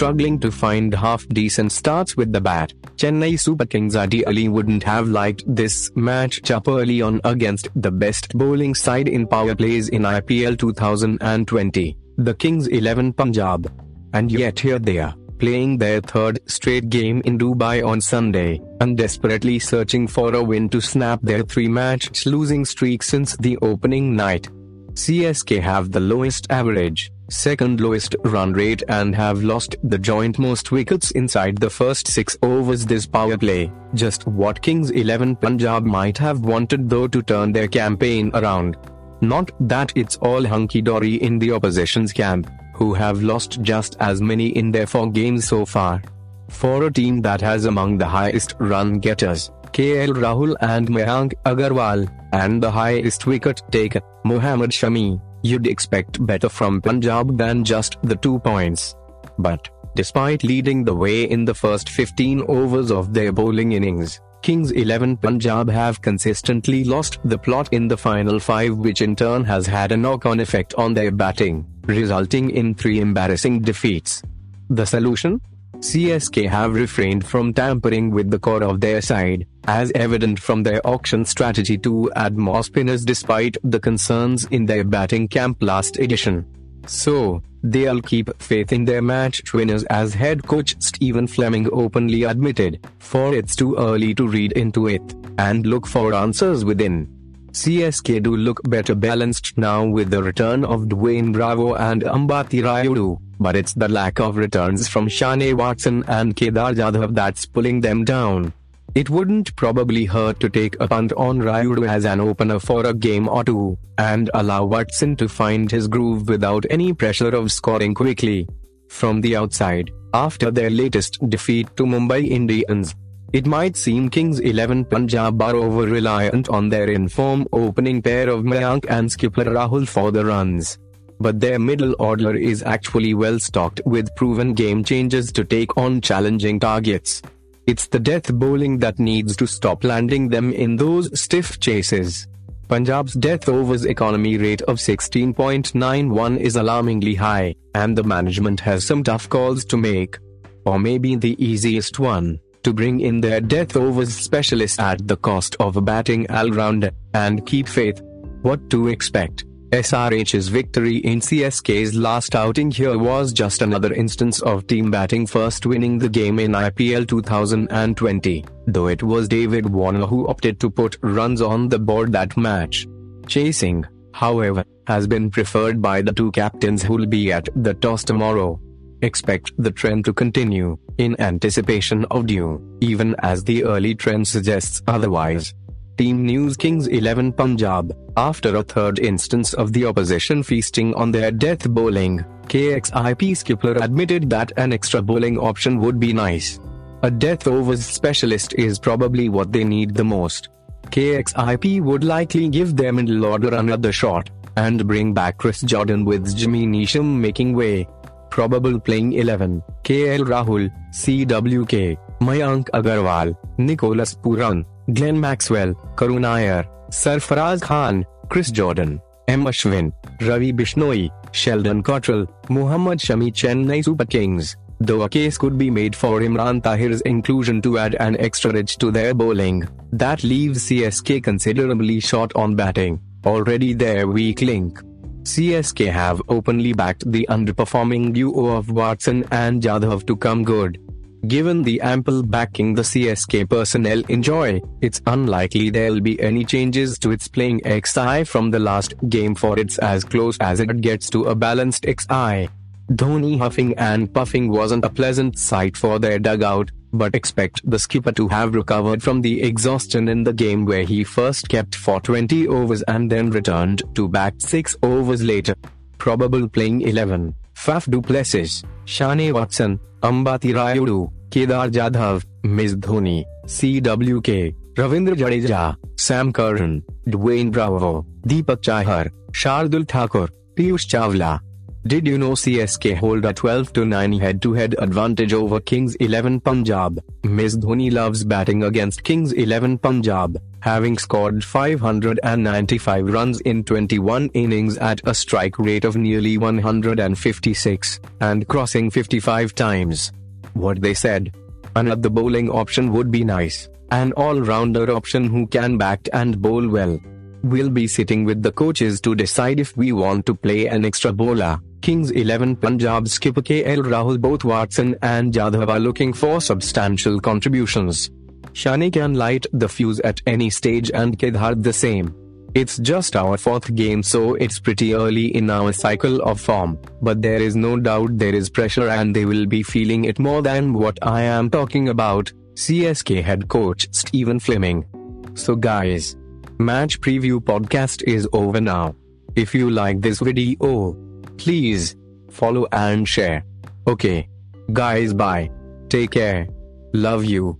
struggling to find half decent starts with the bat. Chennai Super Kings ideally wouldn't have liked this matchup early on against the best bowling side in power plays in IPL 2020, the Kings 11 Punjab. And yet here they are, playing their third straight game in Dubai on Sunday, and desperately searching for a win to snap their three-match losing streak since the opening night. CSK have the lowest average, second lowest run rate and have lost the joint most wickets inside the first six overs this power play, just what Kings 11 Punjab might have wanted though to turn their campaign around. Not that it's all hunky-dory in the opposition's camp, who have lost just as many in their four games so far. For a team that has among the highest run getters, KL Rahul and Mayank Agarwal, and the highest wicket taker, Mohammad Shami, you'd expect better from Punjab than just the two points. But, despite leading the way in the first 15 overs of their bowling innings, Kings 11 Punjab have consistently lost the plot in the final five which in turn has had a knock-on effect on their batting, resulting in three embarrassing defeats. The solution? CSK have refrained from tampering with the core of their side, as evident from their auction strategy to add more spinners despite the concerns in their batting camp last edition. So, they'll keep faith in their match winners as head coach Stephen Fleming openly admitted, for it's too early to read into it, and look for answers within. CSK do look better balanced now with the return of Dwayne Bravo and Ambati Rayudu, but it's the lack of returns from Shane Watson and Kedar Jadhav that's pulling them down. It wouldn't probably hurt to take a punt on Rayudu as an opener for a game or two, and allow Watson to find his groove without any pressure of scoring quickly. From the outside, after their latest defeat to Mumbai Indians, it might seem Kings 11 Punjab are over-reliant on their informed opening pair of Mayank and skipper Rahul for the runs. But their middle order is actually well stocked with proven game changers to take on challenging targets. It's the death bowling that needs to stop landing them in those stiff chases. Punjab's death overs economy rate of 16.91 is alarmingly high, and the management has some tough calls to make. Or maybe the easiest one to bring in their death overs specialist at the cost of a batting all-rounder, and keep faith. What to expect? SRH's victory in CSK's last outing here was just another instance of team batting first winning the game in IPL 2020, though it was David Warner who opted to put runs on the board that match. Chasing, however, has been preferred by the two captains who'll be at the toss tomorrow. Expect the trend to continue, in anticipation of dew, even as the early trend suggests otherwise. Team News Kings 11 Punjab, after a third instance of the opposition feasting on their death bowling, KXIP skipper admitted that an extra bowling option would be nice. A death overs specialist is probably what they need the most. KXIP would likely give their middle order another shot, and bring back Chris Jordan with Jimmy Neesham making way. Probable playing 11, KL Rahul, CWK, Mayank Agarwal, Nicholas Pooran, Glenn Maxwell, Karun Iyer, Sarfaraz Khan, Chris Jordan, M. Ashwin, Ravi Bishnoi, Sheldon Cottrell, Muhammad Shami Chennai Super Kings. Though a case could be made for Imran Tahir's inclusion to add an extra edge to their bowling, that leaves CSK considerably short on batting, already their weak link. CSK have openly backed the underperforming duo of Watson and Jadhav to come good. Given the ample backing the CSK personnel enjoy, it's unlikely there'll be any changes to its playing XI from the last game for it's as close as it gets to a balanced XI. Dhoni huffing and puffing wasn't a pleasant sight for their dugout, but expect the skipper to have recovered from the exhaustion in the game where he first kept for 20 overs and then returned to bat 6 overs later. Probable playing 11, Faf du Plessis Shane Watson Ambati Rayudu Kedar Jadhav MS Dhoni C W K Ravindra Jadeja Sam Curran Dwayne Bravo Deepak Chahar Shardul Thakur Piyush Chawla Did you know CSK hold a 12 to 9 head to head advantage over Kings 11 Punjab? MS Dhoni loves batting against Kings 11 Punjab. having scored 595 runs in 21 innings at a strike rate of nearly 156, and crossing 55 times. What they said. Another bowling option would be nice, an all-rounder option who can bat and bowl well. We'll be sitting with the coaches to decide if we want to play an extra bowler. Kings 11 Punjab skipper KL Rahul both Watson and Jadhav are looking for substantial contributions. Shane can light the fuse at any stage and Kedar the same. It's just our fourth game so it's pretty early in our cycle of form, but there is no doubt there is pressure and they will be feeling it more than what I am talking about, CSK head coach Stephen Fleming. So guys, match preview podcast is over now. If you like this video, please follow and share. Okay. Guys bye. Take care. Love you.